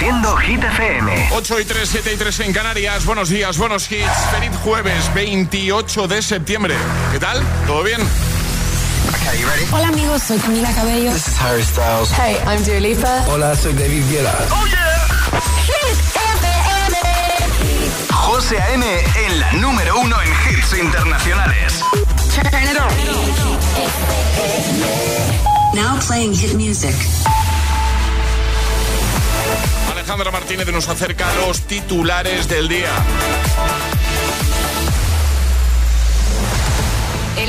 Haciendo Hit FM. 8 y 3, 7 y 3 en Canarias. Buenos días, buenos hits. Feliz jueves 28 de septiembre. ¿Qué tal? ¿Todo bien? Okay, you ready? Hola amigos, soy Camila Cabello. This is Harry Styles. Hey, I'm Dua Lipa. Hola, soy David Guetta. ¡Oh, yeah! Hit FM. José A.M. en la número uno en hits internacionales. Turn it on. Now playing hit music. Alejandra Martínez nos acerca a los titulares del día.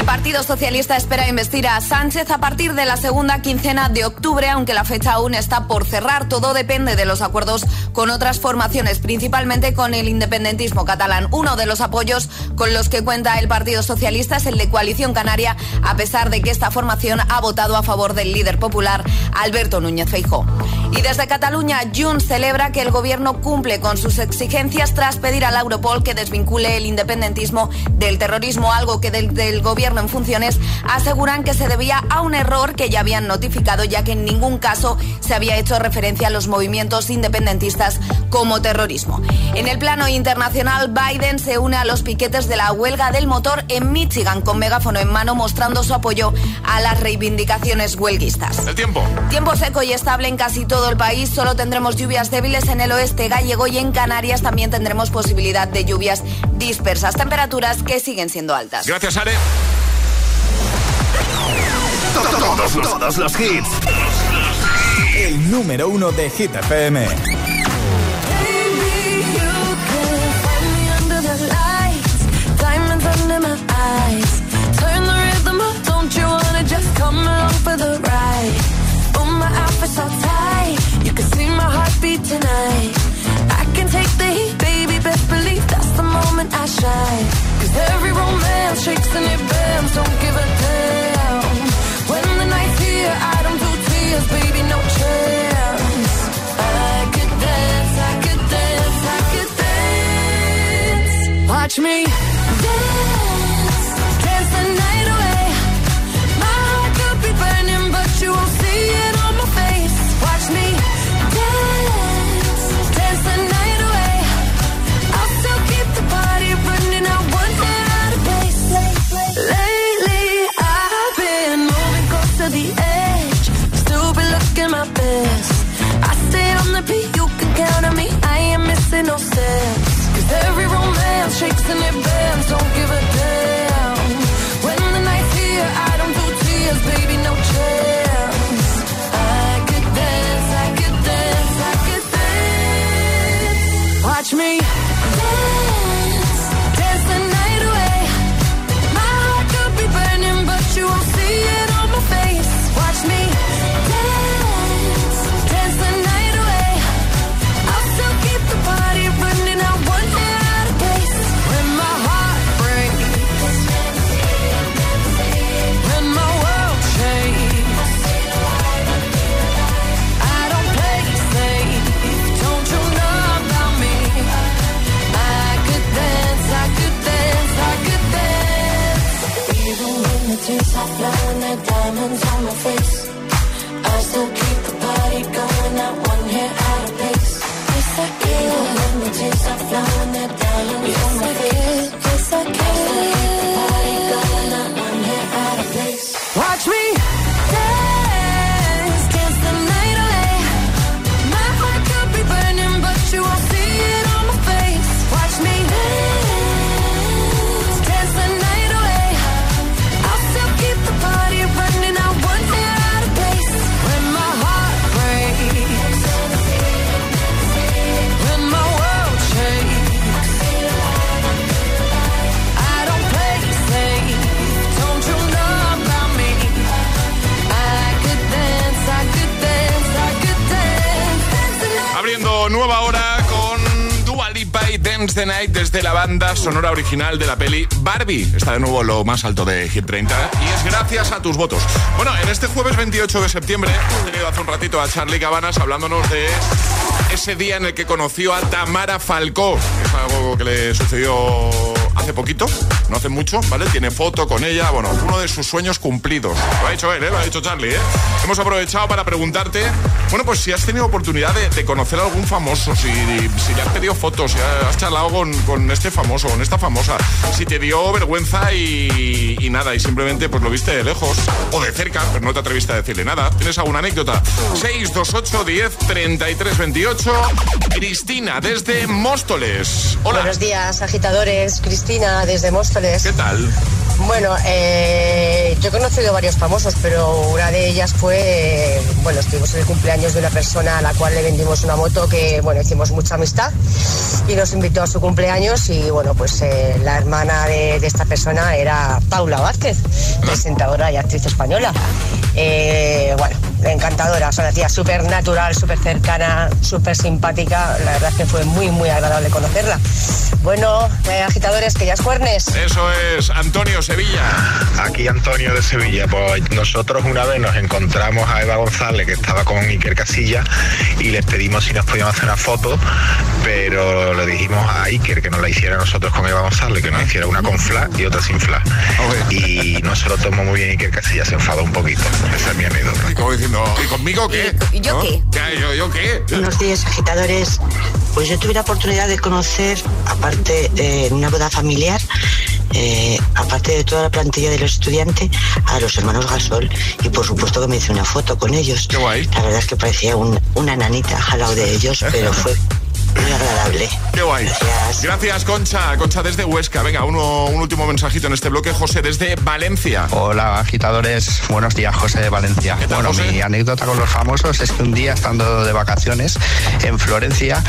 El Partido Socialista espera investir a Sánchez a partir de la segunda quincena de octubre, aunque la fecha aún está por cerrar. Todo depende de los acuerdos con otras formaciones, principalmente con el independentismo catalán. Uno de los apoyos con los que cuenta el Partido Socialista es el de Coalición Canaria, a pesar de que esta formación ha votado a favor del líder popular Alberto Núñez Feijóo. Y desde Cataluña, Junts celebra que el gobierno cumple con sus exigencias tras pedir al Europol que desvincule el independentismo del terrorismo, algo que del, del gobierno en funciones aseguran que se debía a un error que ya habían notificado, ya que en ningún caso se había hecho referencia a los movimientos independentistas como terrorismo. En el plano internacional, Biden se une a los piquetes de la huelga del motor en Michigan con megáfono en mano mostrando su apoyo a las reivindicaciones huelguistas. El tiempo. Tiempo seco y estable en casi todo el país, solo tendremos lluvias débiles en el oeste gallego y en Canarias también tendremos posibilidad de lluvias dispersas, temperaturas que siguen siendo altas. Gracias, Ale. Todos, los, hits. El número uno de Hit FM. tattoos I blood the diamonds on my face. I still Dance the Night desde la banda sonora original de la peli Barbie. Está de nuevo lo más alto de Hit 30 y es gracias a tus votos. Bueno, en este jueves 28 de septiembre hemos tenido hace un ratito a Charlie Cabanas hablándonos de ese día en el que conoció a Tamara Falcó. Es algo que le sucedió hace poquito, no hace mucho, ¿vale? Tiene foto con ella, bueno, uno de sus sueños cumplidos. Lo ha dicho él, ¿eh? Lo ha dicho Charlie, ¿eh? Hemos aprovechado para preguntarte, bueno, pues si has tenido oportunidad de, conocer a algún famoso, si, si, le has pedido fotos, si has charlado con, con, este famoso, con esta famosa, si te dio vergüenza y, y, nada, y simplemente pues lo viste de lejos o de cerca, pero no te atreviste a decirle nada. ¿Tienes alguna anécdota? 628 10 33 28 Cristina, desde Móstoles. Hola. Buenos días, agitadores. Cristina, desde Móstoles. ¿Qué tal? Bueno, eh, yo he conocido varios famosos, pero una de ellas fue, bueno, estuvimos en el cumpleaños de una persona a la cual le vendimos una moto que, bueno, hicimos mucha amistad y nos invitó a su cumpleaños y, bueno, pues eh, la hermana de, esta persona era Paula Vázquez, presentadora y actriz española. Eh, bueno, encantadora, o sea, una tía súper natural, súper cercana, súper simpática. La verdad es que fue muy, muy agradable conocerla. Bueno, agitadores, que ya es jueves. Eso es, Antonio Sevilla. Aquí Antonio de Sevilla. Pues nosotros una vez nos encontramos a Eva González, que estaba con Iker Casilla, y les pedimos si nos podíamos hacer una foto, pero le dijimos a Iker que nos la hiciera nosotros con Eva González, que nos hiciera una con flash y otra sin flash. Y no se lo tomó muy bien Iker Casilla, se enfadó un poquito. Esa es mi anécdota. Y diciendo, ¿y conmigo qué? ¿Y yo qué? ¿Yo, ¿Yo qué? Buenos días, agitadores. Pues yo tuve la oportunidad de conocer, aparte de una boda familiar, eh, aparte de toda la plantilla de los estudiantes, a los hermanos Gasol y por supuesto que me hice una foto con ellos. Qué guay. La verdad es que parecía una nanita jalado de ellos, pero fue muy agradable. Qué guay. Gracias. Concha. Concha desde Huesca. Venga, uno, un último mensajito en este bloque. José desde Valencia. Hola, agitadores. Buenos días, José de Valencia. bueno, mi anécdota con los famosos es que un día, estando de vacaciones en Florencia,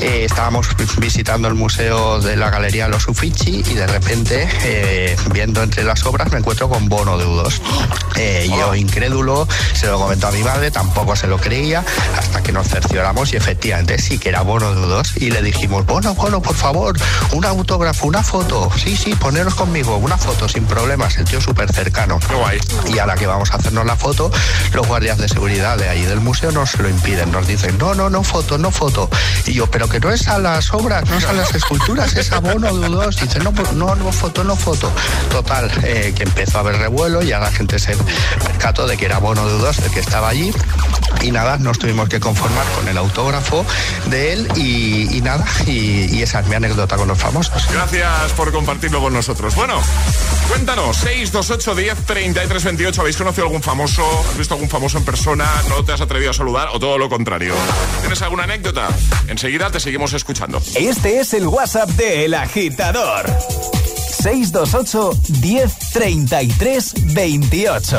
eh, estábamos visitando el museo de la Galería Los Uffizi y de repente, eh, viendo entre las obras, me encuentro con Bono de U2. Eh, yo, oh. incrédulo, se lo comentó a mi madre, tampoco se lo creía, hasta que nos cercioramos y efectivamente sí que era Bono de y le dijimos, bueno, bueno, por favor, un autógrafo, una foto. Sí, sí, poneros conmigo, una foto sin problemas, el tío súper cercano. Qué guay. Y a la que vamos a hacernos la foto, los guardias de seguridad de ahí del museo nos lo impiden, nos dicen, no, no, no foto, no foto. Y yo, pero que no es a las obras, no es a las esculturas, es abono de dos. Dice, no, pues, no, no foto, no foto. Total, eh, que empezó a haber revuelo, y a la gente se percató de que era abono de dos el que estaba allí. Y nada, nos tuvimos que conformar con el autógrafo de él y y, nada, y, esa es mi anécdota con los famosos. Gracias por compartirlo con nosotros. Bueno, cuéntanos, 628 10 33 28. ¿Habéis conocido algún famoso? ¿Has visto algún famoso en persona? ¿No te has atrevido a saludar? ¿O todo lo contrario? ¿Tienes alguna anécdota? Enseguida te seguimos escuchando. Este es el WhatsApp de El Agitador. 628 10 33 28.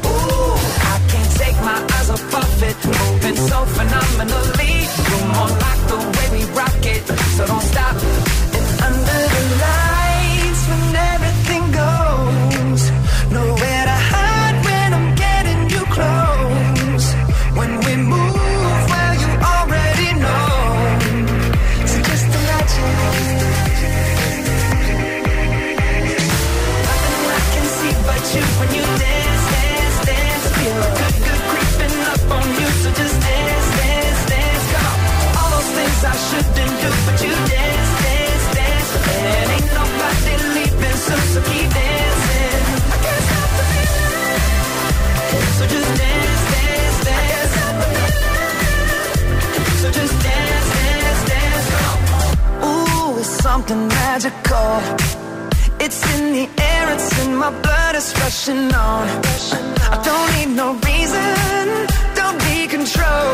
My eyes of it. Moving so phenomenally. You're more like the way we rock it. So don't stop. And under the lights, when everything goes, nowhere to hide when I'm getting you close. When we move, well, you already know. So just imagine. Nothing I can see but you when you dance, something magical. It's in the air, it's in my blood, it's rushing on. I don't need no reason, don't be control.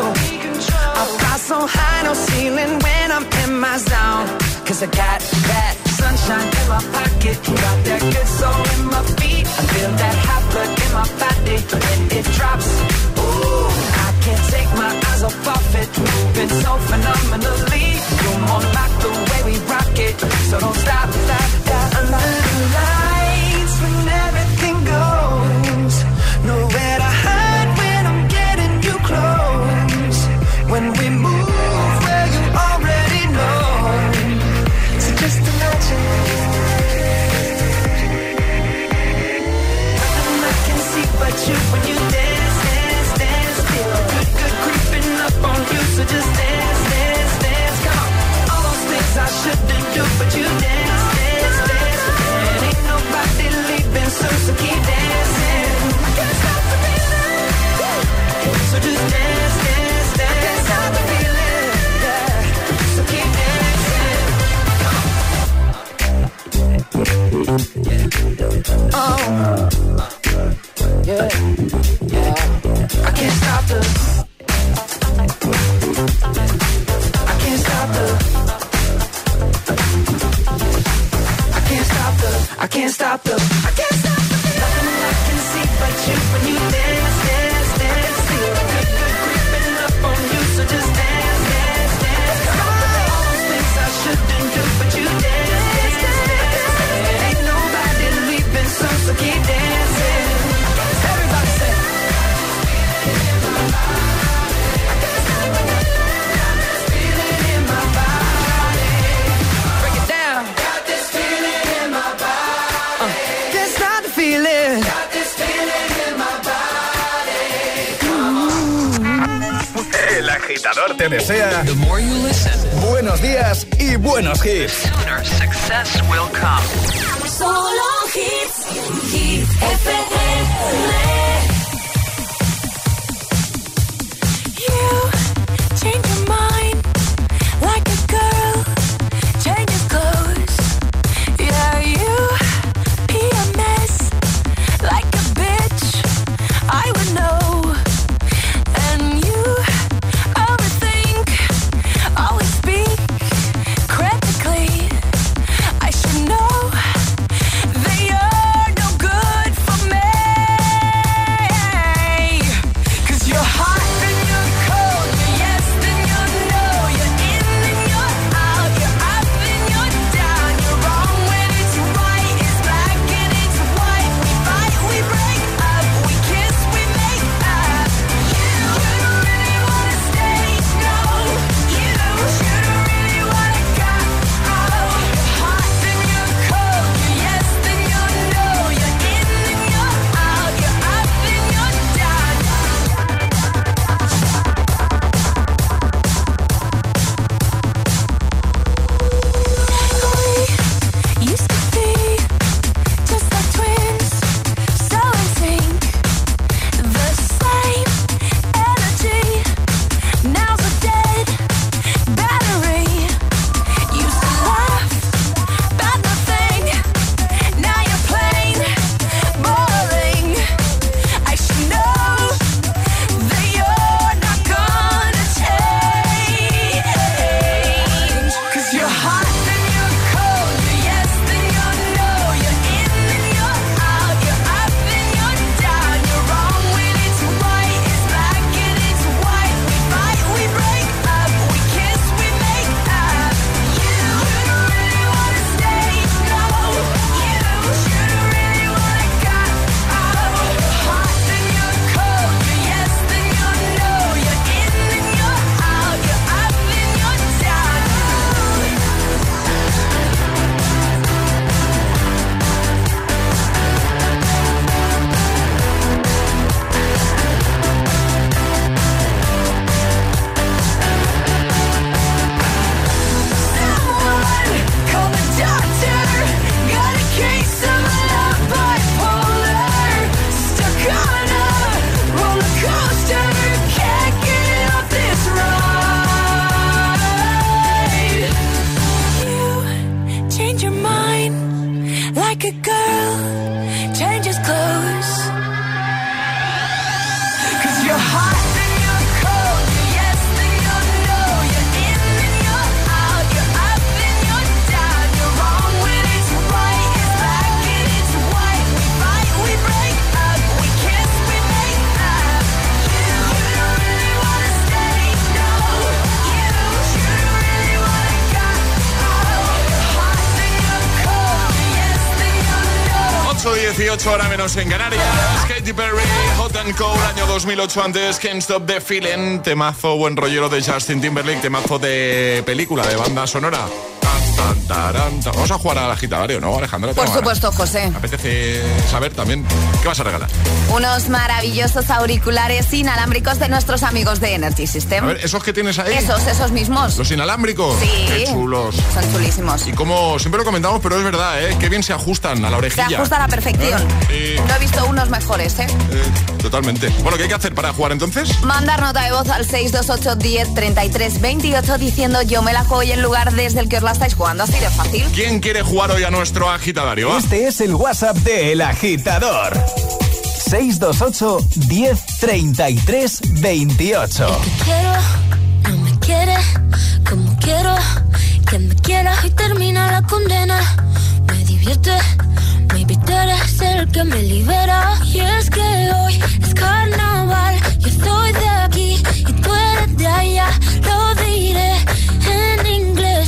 I fly so high, no ceiling when I'm in my zone. Cause I got that sunshine in my pocket, got that good soul in my feet. I feel that hot blood in my body when it drops take my eyes off of it. Moving so phenomenally. Come on back the way we rock it. So don't stop, stop, stop. La, la. Yeah, yeah. I can't stop the like a girl 8 y 18 hora menos en Canarias. Katy Perry, Hot and Cold, año 2008 antes. Can't Stop the Feeling, temazo buen rollero de Justin Timberlake, temazo de película, de banda sonora. Vamos a jugar al agitadario, ¿no, Alejandra? Por supuesto, José. Me apetece saber también qué vas a regalar. Unos maravillosos auriculares inalámbricos de nuestros amigos de Energy System. A ver, ¿esos que tienes ahí? Esos, esos mismos. Los inalámbricos. Sí. Qué chulos. Son chulísimos. Y como siempre lo comentamos, pero es verdad, ¿eh? Qué bien se ajustan a la Se orejilla. ajusta a la perfección. ¿Eh? Sí. No he visto unos mejores, ¿eh? Eh, totalmente. Bueno, ¿qué hay que hacer para jugar entonces? Mandar nota de voz al 628 10 33 28 diciendo yo me la juego y el lugar desde el que os la estáis jugando. Así de fácil. ¿Quién quiere jugar hoy a nuestro agitadario? Este es el WhatsApp de El Agitador. 628 10 33 28. quiero, no me quiere como quiero que me quieras y termina la condena. Me divierte, maybe tú eres el que me libera. Y es que hoy es carnaval, yo soy de aquí y tú eres de allá. Lo diré en inglés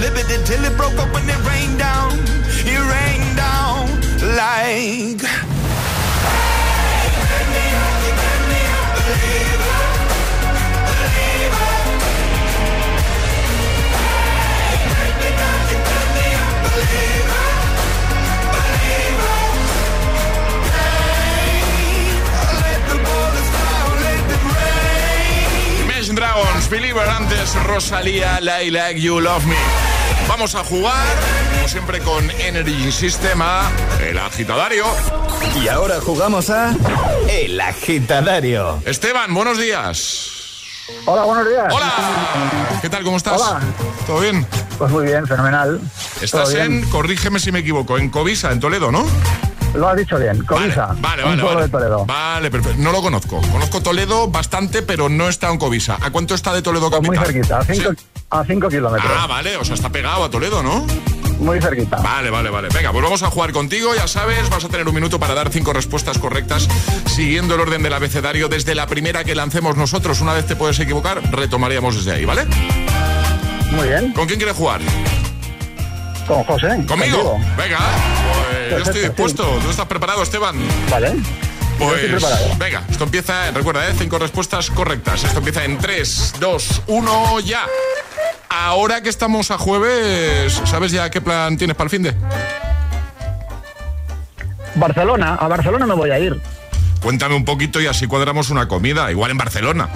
livid until it broke up and it rained down. It rained down like. Believer, down. Dragons, Believer, antes Rosalía, I Like You Love Me. Vamos a jugar, como siempre, con Energy Sistema, el agitadario. Y ahora jugamos a El agitadario. Esteban, buenos días. Hola, buenos días. Hola. ¿Qué tal? ¿Cómo estás? Hola. ¿Todo bien? Pues muy bien, fenomenal. Estás en, corrígeme si me equivoco, en Covisa, en Toledo, ¿no? Lo has dicho bien, Covisa. Vale, un vale, pueblo vale. de Toledo. Vale, perfecto. No lo conozco. Conozco Toledo bastante, pero no está en Covisa. ¿A cuánto está de Toledo Pues muy cerquita, a 5 Sí. a cinco kilómetros. Ah, vale, o sea, está pegado a Toledo, ¿no? Muy cerquita. Vale, vale, vale. Venga, pues vamos a jugar contigo, ya sabes, vas a tener un minuto para dar cinco respuestas correctas siguiendo el orden del abecedario desde la primera que lancemos nosotros. Una vez te puedes equivocar, retomaríamos desde ahí, ¿vale? Muy bien. ¿Con quién quieres jugar? Con José. ¿Conmigo? contigo. Venga, pues yo estoy dispuesto. ¿Tú estás preparado, Esteban? Vale. Pues estoy preparado. venga, esto empieza, recuerda, ¿eh? cinco respuestas correctas. Esto empieza en 3, 2, 1, ya. Ahora que estamos a jueves, ¿sabes ya qué plan tienes para el fin de? Barcelona, a Barcelona me voy a ir. Cuéntame un poquito y así cuadramos una comida, igual en Barcelona.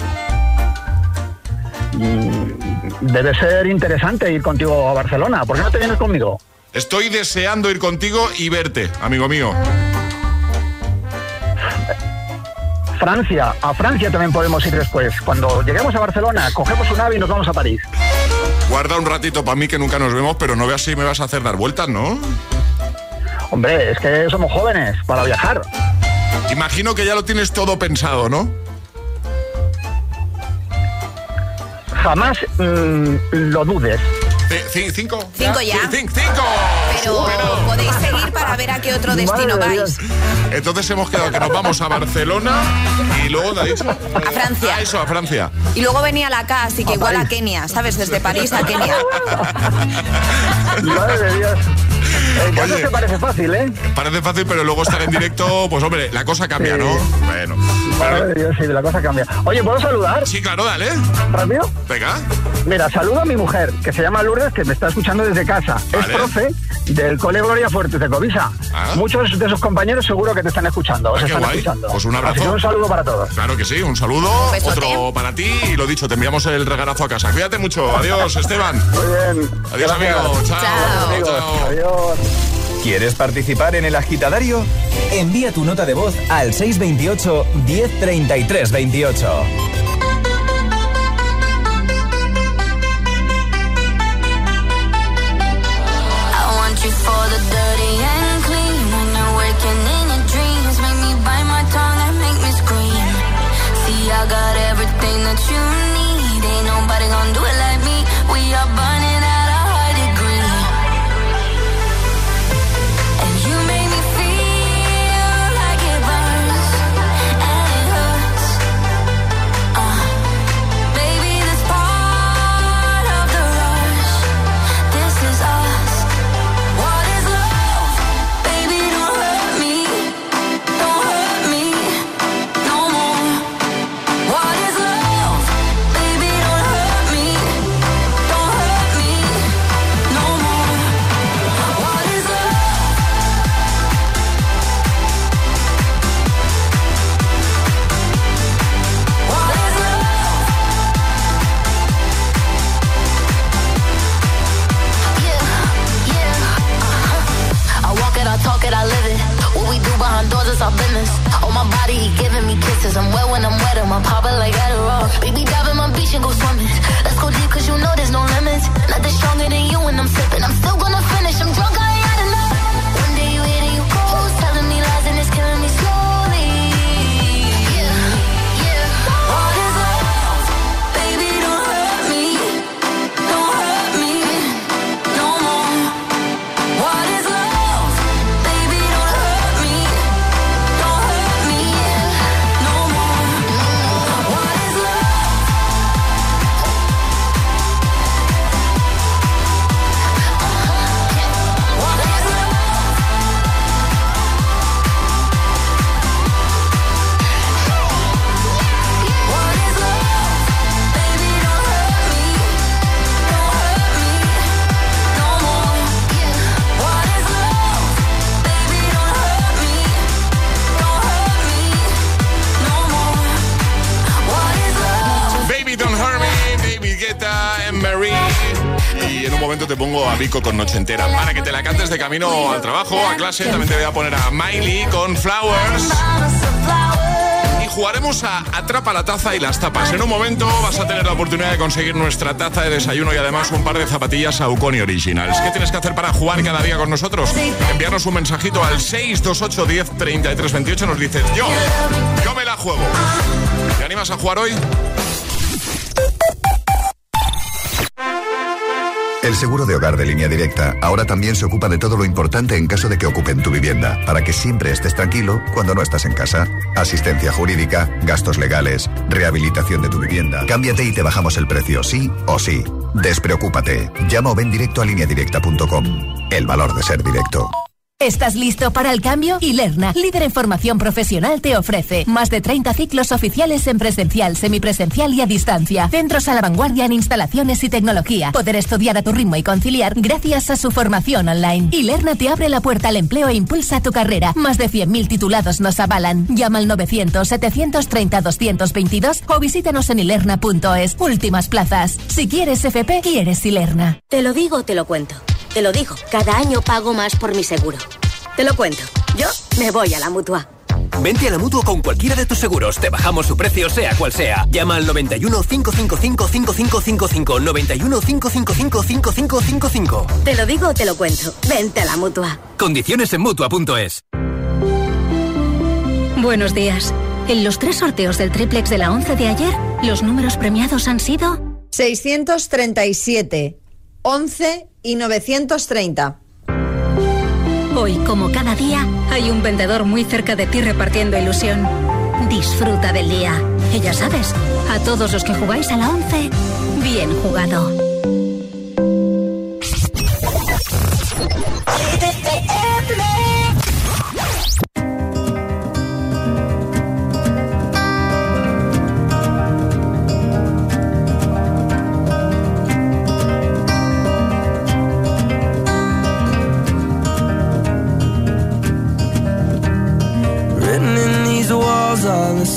Debe ser interesante ir contigo a Barcelona. ¿Por qué no te vienes conmigo? Estoy deseando ir contigo y verte, amigo mío. Francia, a Francia también podemos ir después. Cuando lleguemos a Barcelona, cogemos un ave y nos vamos a París. Guarda un ratito para mí que nunca nos vemos, pero no veas si me vas a hacer dar vueltas, ¿no? Hombre, es que somos jóvenes para viajar. Imagino que ya lo tienes todo pensado, ¿no? Jamás mm, lo dudes. C- ci- ¿Cinco? Cinco ya. Cin- cinco. Pero Superado. podéis seguir para ver a qué otro destino Madre vais. Entonces hemos quedado que nos vamos a Barcelona y luego de ahí... A Francia. A eso, a Francia. Y luego venía la K, así que igual a Kenia, ¿sabes? Desde París a Kenia. Madre de Dios. El caso Oye. te parece fácil, ¿eh? Parece fácil, pero luego estar en directo, pues hombre, la cosa cambia, Sí. ¿no? Bueno. Madre Bueno, de Dios, sí, la cosa cambia. Oye, ¿puedo saludar? Sí, claro, dale. ¿Rápido? Venga. Mira, saludo a mi mujer, que se llama Lourdes, que me está escuchando desde casa. Vale. Es profe del Cole Gloria Fuertes de Covisa. Ah. Muchos de sus compañeros seguro que te están escuchando. os Ah, qué están guay. escuchando. Pues un abrazo. Así que un saludo para todos. Claro que sí, un saludo, Un otro para ti y lo dicho, te enviamos el regalazo a casa. Cuídate mucho. Adiós, Esteban. Muy bien. Adiós, Gracias. amigo. Chao. Chao. Adiós. ¿Quieres participar en el agitadario? Envía tu nota de voz al 628 1033 28. I want you for the dirty te pongo a Vico con Noche Entera para que te la cantes de camino al trabajo, a clase. También te voy a poner a Miley con Flowers. Y jugaremos a Atrapa la taza y las tapas. En un momento vas a tener la oportunidad de conseguir nuestra taza de desayuno y además un par de zapatillas Saucony Originals. ¿Qué tienes que hacer para jugar cada día con nosotros? Enviarnos un mensajito al 628 10 33 28. Nos dices, yo, yo me la juego. ¿Te animas a jugar hoy? El seguro de hogar de línea directa ahora también se ocupa de todo lo importante en caso de que ocupen tu vivienda, para que siempre estés tranquilo cuando no estás en casa. Asistencia jurídica, gastos legales, rehabilitación de tu vivienda. Cámbiate y te bajamos el precio, sí o sí. Despreocúpate. Llama o ven directo a lineadirecta.com. El valor de ser directo. ¿Estás listo para el cambio? Ilerna, líder en formación profesional, te ofrece más de 30 ciclos oficiales en presencial, semipresencial y a distancia. Centros a la vanguardia en instalaciones y tecnología. Poder estudiar a tu ritmo y conciliar gracias a su formación online. Ilerna te abre la puerta al empleo e impulsa tu carrera. Más de 100.000 titulados nos avalan. Llama al 900-730-222 o visítanos en ilerna.es. Últimas plazas. Si quieres FP, quieres Ilerna. Te lo digo, te lo cuento. Te lo digo, cada año pago más por mi seguro. Te lo cuento. Yo me voy a la mutua. Vente a la mutua con cualquiera de tus seguros. Te bajamos su precio, sea cual sea. Llama al 91 555 5555. 91 555 5555. Te lo digo, te lo cuento. Vente a la mutua. Condiciones en mutua.es. Buenos días. En los tres sorteos del triplex de la 11 de ayer, los números premiados han sido 637, 11 y 930. Hoy, como cada día, hay un vendedor muy cerca de ti repartiendo ilusión. Disfruta del día. Y ya sabes, a todos los que jugáis a la 11, bien jugado.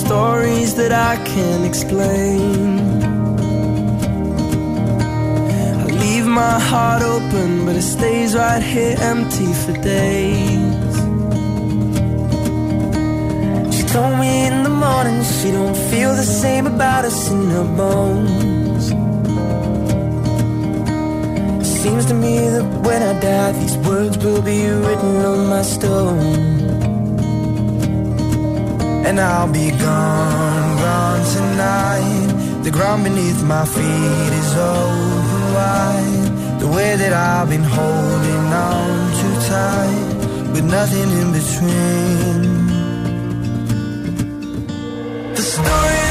Stories that I can't explain. I leave my heart open, but it stays right here empty for days. She told me in the morning she don't feel the same about us in her bones. Seems to me that when I die, these words will be written on my stone. I'll be gone, gone tonight. The ground beneath my feet is open wide. The way that I've been holding on too tight, with nothing in between. The story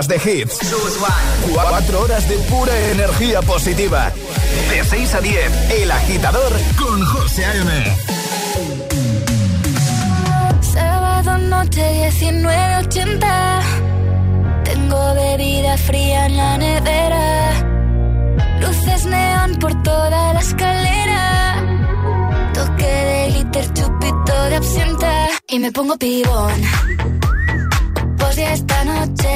horas de hits. Cuatro horas de pura energía positiva. De 6 a 10, El Agitador con José A.M. Sábado noche 1980. Tengo bebida fría en la nevera. Luces neón por toda la escalera. Toque de glitter, chupito de absenta. Y me pongo pibón. Pues ya esta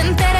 entera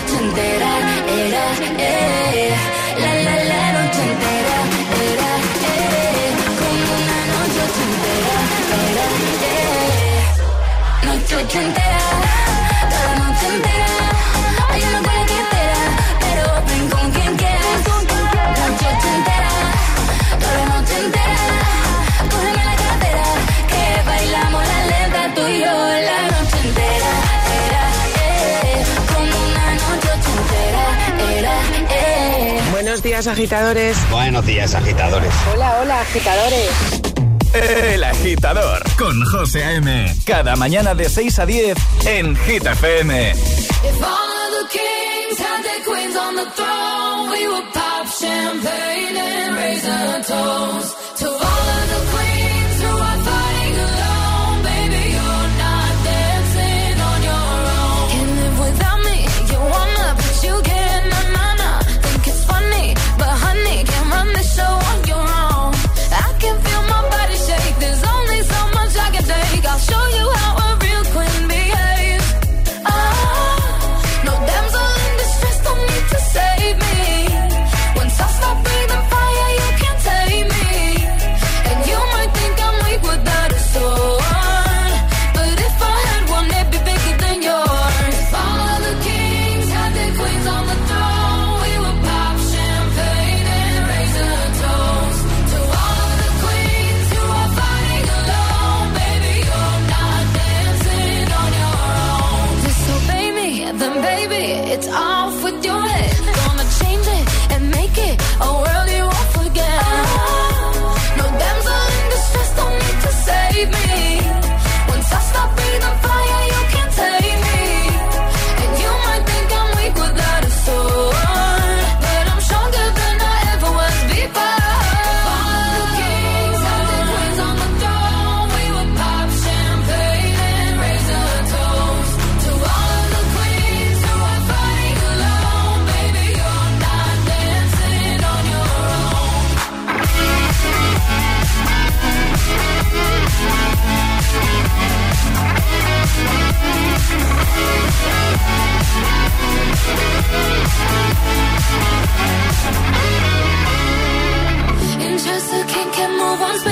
legendary días, agitadores. Buenos días, agitadores. Hola, hola, agitadores. El agitador con José A.M. Cada mañana de 6 a 10 en Hit FM. If all of the kings had their queens on the throne, we would pop champagne and raise a toast. off with your head.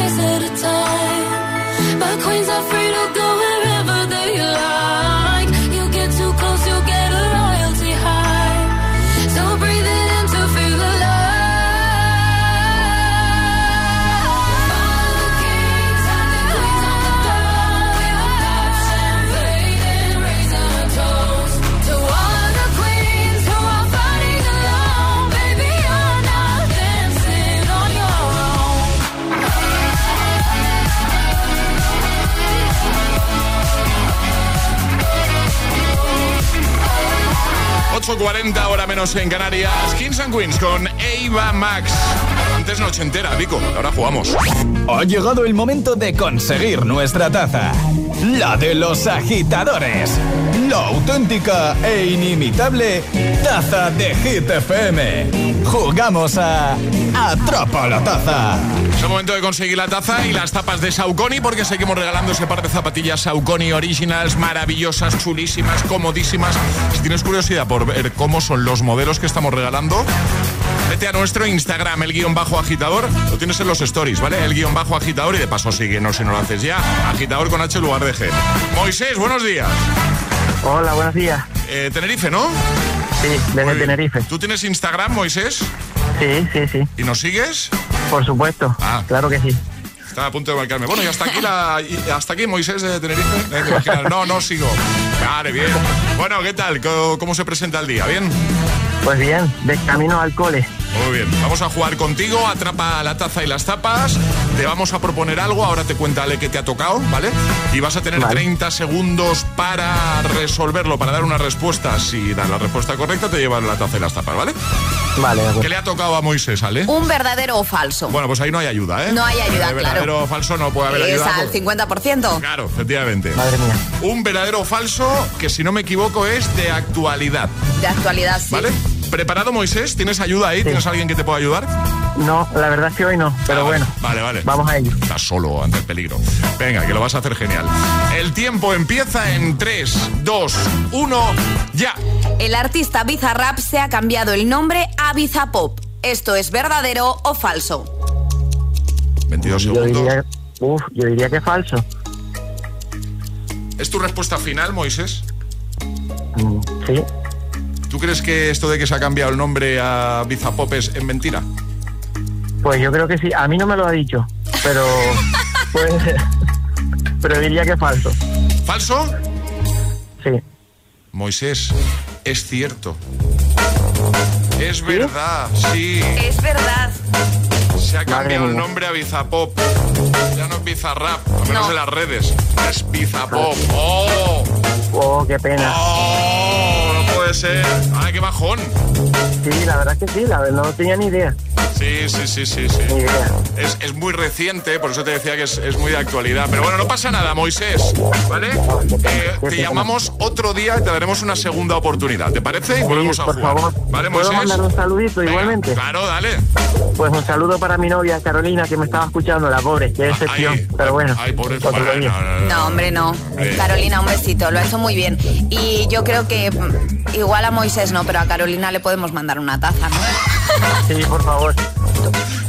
pieces 8.40, hora menos en Canarias. Kings and Queens con Ava Max. Antes noche entera, Vico. Ahora jugamos. Ha llegado el momento de conseguir nuestra taza. La de los agitadores. La auténtica e inimitable taza de Hit FM. Jugamos a Atrapa la taza. Es el momento de conseguir la taza y las tapas de Saucony porque seguimos regalando ese par de zapatillas Saucony Originals maravillosas, chulísimas, comodísimas. Si tienes curiosidad por ver cómo son los modelos que estamos regalando, vete a nuestro Instagram, el guion bajo agitador. Lo tienes en los stories, ¿vale? El guion bajo agitador y de paso síguenos si no lo haces ya. Agitador con H en lugar de G. Moisés, buenos días. Hola, buenos días. Eh, Tenerife, ¿no? Sí, desde Tenerife. ¿Tú tienes Instagram, Moisés? Sí, sí, sí. ¿Y nos sigues? Por supuesto. Ah. Claro que sí. Estaba a punto de marcarme. Bueno, y hasta aquí, la, y hasta aquí Moisés de Tenerife. Eh. No, no sigo. Vale, bien. Bueno, ¿qué tal? ¿Cómo, cómo se presenta el día? ¿Bien? Pues bien, de camino al cole. Muy bien, vamos a jugar contigo, atrapa la taza y las tapas, te vamos a proponer algo, ahora te cuenta Ale que te ha tocado, ¿vale? Y vas a tener 30 segundos para resolverlo, para dar una respuesta. Si das la respuesta correcta, te llevan la taza y las tapas, ¿vale? Vale, de. ¿Qué le ha tocado a Moisés, Ale? Un verdadero o falso. Bueno, pues ahí no hay ayuda, ¿eh? No hay ayuda, De verdadero claro. o falso no puede haber Es ayuda. al porque- 50%. Claro, efectivamente. Madre mía. Un verdadero o falso que, si no me equivoco, es de actualidad, De actualidad, sí. ¿vale? ¿Preparado, Moisés? ¿Tienes ayuda ahí? ¿Tienes alguien que te pueda ayudar? No, la verdad es que hoy no, pero Ah, bueno. Vale, vale. Vamos a ello. Estás solo ante el peligro. Venga, que lo vas a hacer genial. El tiempo empieza en 3, 2, 1, ya. El artista Bizarrap se ha cambiado el nombre a Bizapop. ¿Esto es verdadero o falso? 22 Yo segundos. diría, uf, yo diría que es falso. ¿Es tu respuesta final, Moisés? Mm, Sí, ¿Tú crees que esto de que se ha cambiado el nombre a Bizapop es es mentira? Pues yo creo que sí. A mí no me lo ha dicho, pero pues, pero diría que es falso. ¿Falso? Sí. Moisés, es cierto. Es verdad, sí. Es verdad. Se ha cambiado el nombre a Bizapop. Ya no es Bizarrap, al menos No. en las redes. Es Bizapop. ¡Oh! Oh, qué pena. ¡Oh! No puede ser. ¡Ay, qué bajón! Sí, la verdad es que sí, la verdad no tenía ni idea. Sí, sí, sí, sí, sí. Es, es muy reciente, por eso te decía que es, es muy de actualidad. Pero bueno, no pasa nada, Moisés. ¿Vale? Eh, te llamamos otro día y te daremos una segunda oportunidad. ¿Te parece? Y volvemos a por jugar. favor. ¿Vale, ¿Puedo Moisés? mandar un saludito Venga, igualmente? Claro, dale. Pues un saludo para mi novia Carolina que me estaba escuchando, la pobre, qué decepción. Ay, pero bueno, Ay, pobre. otro Bueno, día. no, no, no. No, hombre, no. Eh. Carolina, un besito. Lo ha hecho muy bien. Y yo creo que mm, igual a Moisés no, pero a Carolina le podemos mandar una taza, ¿no? Sí, por favor.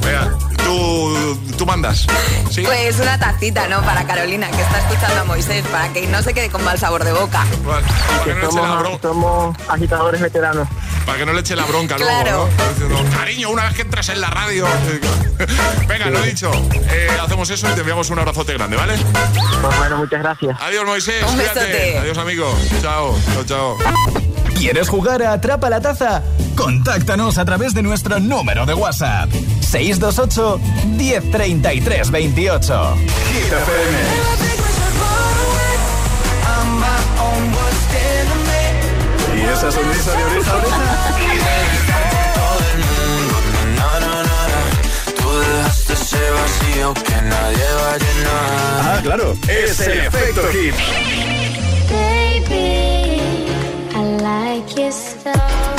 Venga, tú, tú mandas. ¿Sí? Pues una tacita, ¿no? Para Carolina, que está escuchando a Moisés, para que no se quede con mal sabor de boca. Para que Que no le eche la somos, bronca. somos agitadores veteranos. Para que no le eche la bronca luego, Claro. ¿no? Diciendo, Cariño, una vez que entras en la radio. Venga, lo dicho. Eh, hacemos eso y te enviamos un abrazote grande, ¿vale? Pues bueno, muchas gracias. Adiós, Moisés. Un. Adiós, amigo. Chao, chao, chao. ¿Quieres jugar a Atrapa la Taza? Contáctanos a través de nuestro número de WhatsApp. 628 1033 28. Hit FM. ¿Y esa sonrisa de oreja a oreja? Tú dejaste ese vacío que nadie va a llenar. Ah, claro. Es el efecto hit. Baby, I like your style.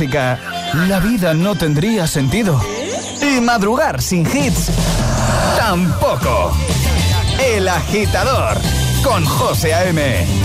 la vida no tendría sentido. Y madrugar sin hits, tampoco. El agitador con José A.M.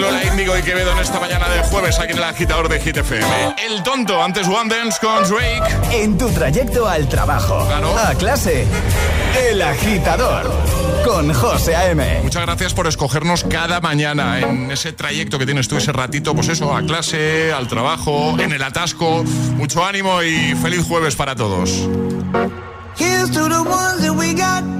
Lola Índigo y Quevedo en esta mañana de jueves aquí en el agitador de Hit FM. El tonto, antes One Dance con Drake. En tu trayecto al trabajo, a clase, El Agitador con José A.M. Muchas gracias por escogernos cada mañana en ese trayecto que tienes tú, ese ratito, pues eso, a clase, al trabajo, en el atasco. Mucho ánimo y feliz jueves para todos. Here's to the ones that we got.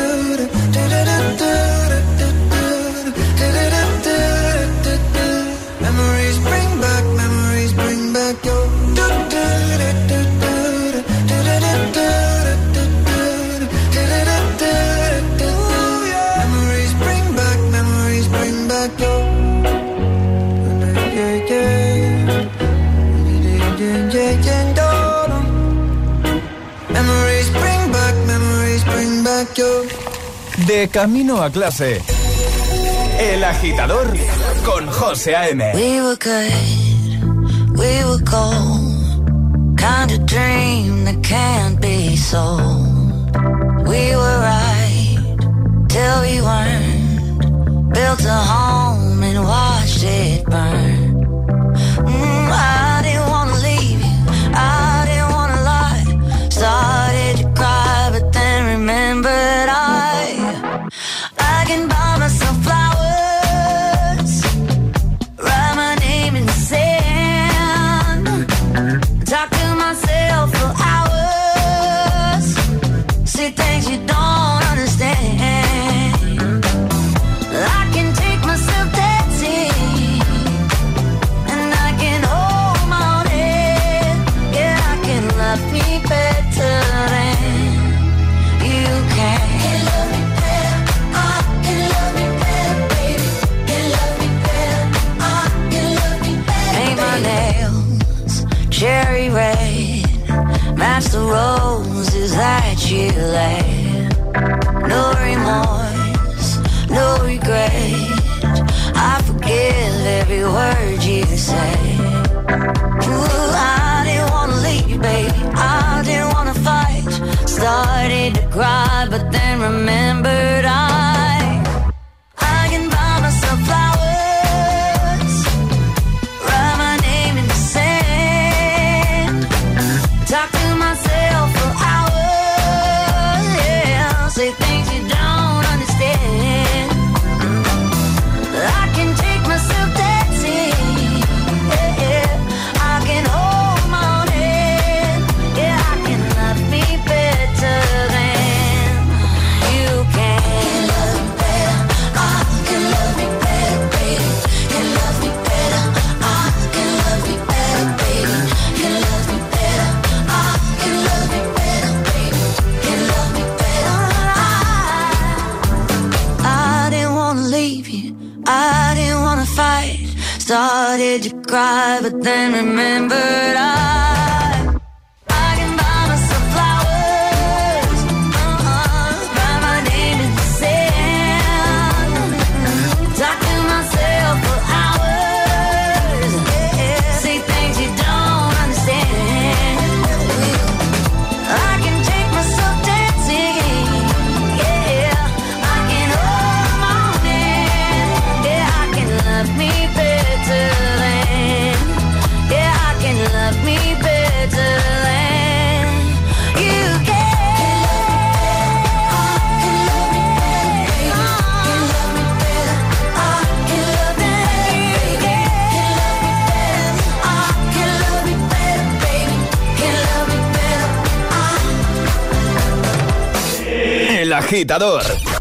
Camino a clase. El agitador con José A.M. We were good, we were gold. Kind of dream that can't be sold. We were right till we weren't. Built a home and watched it burn. Mm, I didn't wanna leave you, I didn't wanna lie. Started to cry, but then remembered you. No remorse, no regret. I forgive every word you say. Ooh, I didn't wanna leave, baby. I didn't wanna fight. Started to cry, but then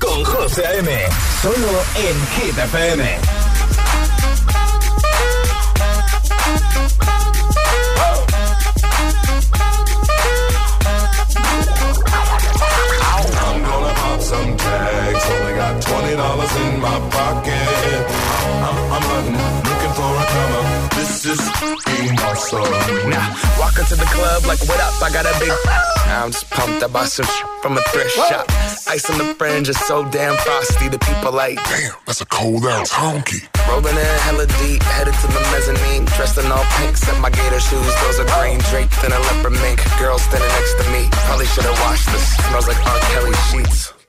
con José A.M. Solo en Hit. Dollars in my pocket. I'm, I'm hunting, looking for a come up. This is being awesome. Now, walk into the club like, what up? I got a big. I'm just pumped. I bought some sh- from a thrift shop. Ice on the fringe is so damn frosty. The people like, damn, that's a cold ass honky. Rolling in hella deep, headed to the mezzanine. Dressed in all pink, set my gator shoes. Those are green draped in a leopard mink. Girl standing next to me. Probably should have washed this. Smells like R. Kelly sheets.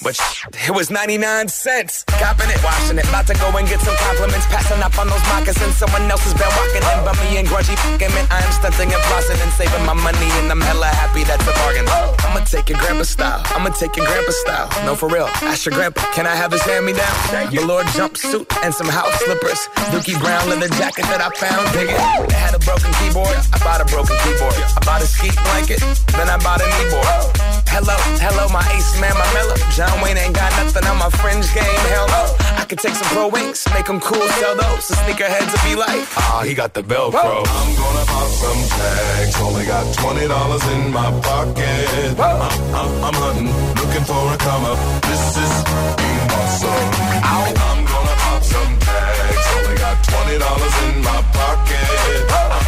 But sh- it was 99 cents. Copping it, washing it. About to go and get some compliments. Passing up on those moccasins. Someone else has been walking in. But me and grungy fucking man. I am stunting and flossing and saving my money. And I'm hella happy that's a bargain. I'ma take your grandpa style. I'ma take your grandpa style. No, for real. Ask your grandpa. Can I have his hand me down? Velour jumpsuit and some house slippers. Dookie brown leather jacket that I found. Dig it. They had a broken keyboard. I bought a broken keyboard. I bought a ski blanket. Then I bought a kneeboard. Hello, hello, my ace man, my mellow. John Wayne ain't got nothing on my fringe game. Hell no. I could take some pro wings, make them cool, sell those. The sneakerheads will be like, ah, he got the Velcro. I'm gonna pop some tags. Only got twenty dollars in my pocket. I'm, I'm, I'm hunting, looking for a come up. This is being awesome. I'm gonna pop some tags. Only got twenty dollars in my pocket. I'm,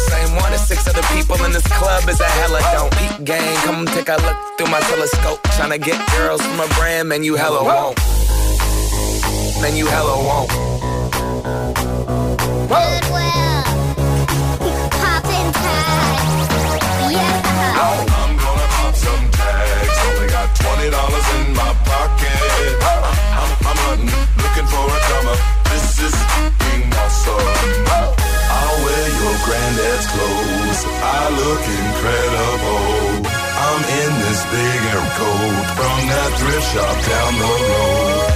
same one as six other people in this club is a hella don't. Peep gang, come take a look through my telescope. Tryna get girls from a brand, man, you hella won't. Man, you hella won't. Goodwill. Poppin' tags. Yeah. Oh. I'm gonna pop some tags. Only got twenty dollars in my pocket. Look incredible. I'm in this big air coat from that thrift shop down the road.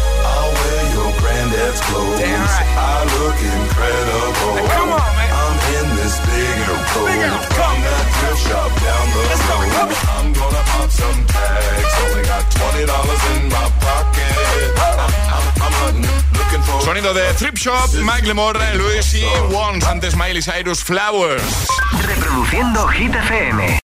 I look incredible. come on, man. I'm in this big air coat from that thrift shop down the road. I'm gonna pop some tags. Only got twenty dollars in my pocket. I'm, I'm, I'm hunting, looking for. Sonido de Thrift Shop, Mike Lemore, Luis y Wons, antes Miley Cyrus, Flowers. Reproduciendo Hit FM.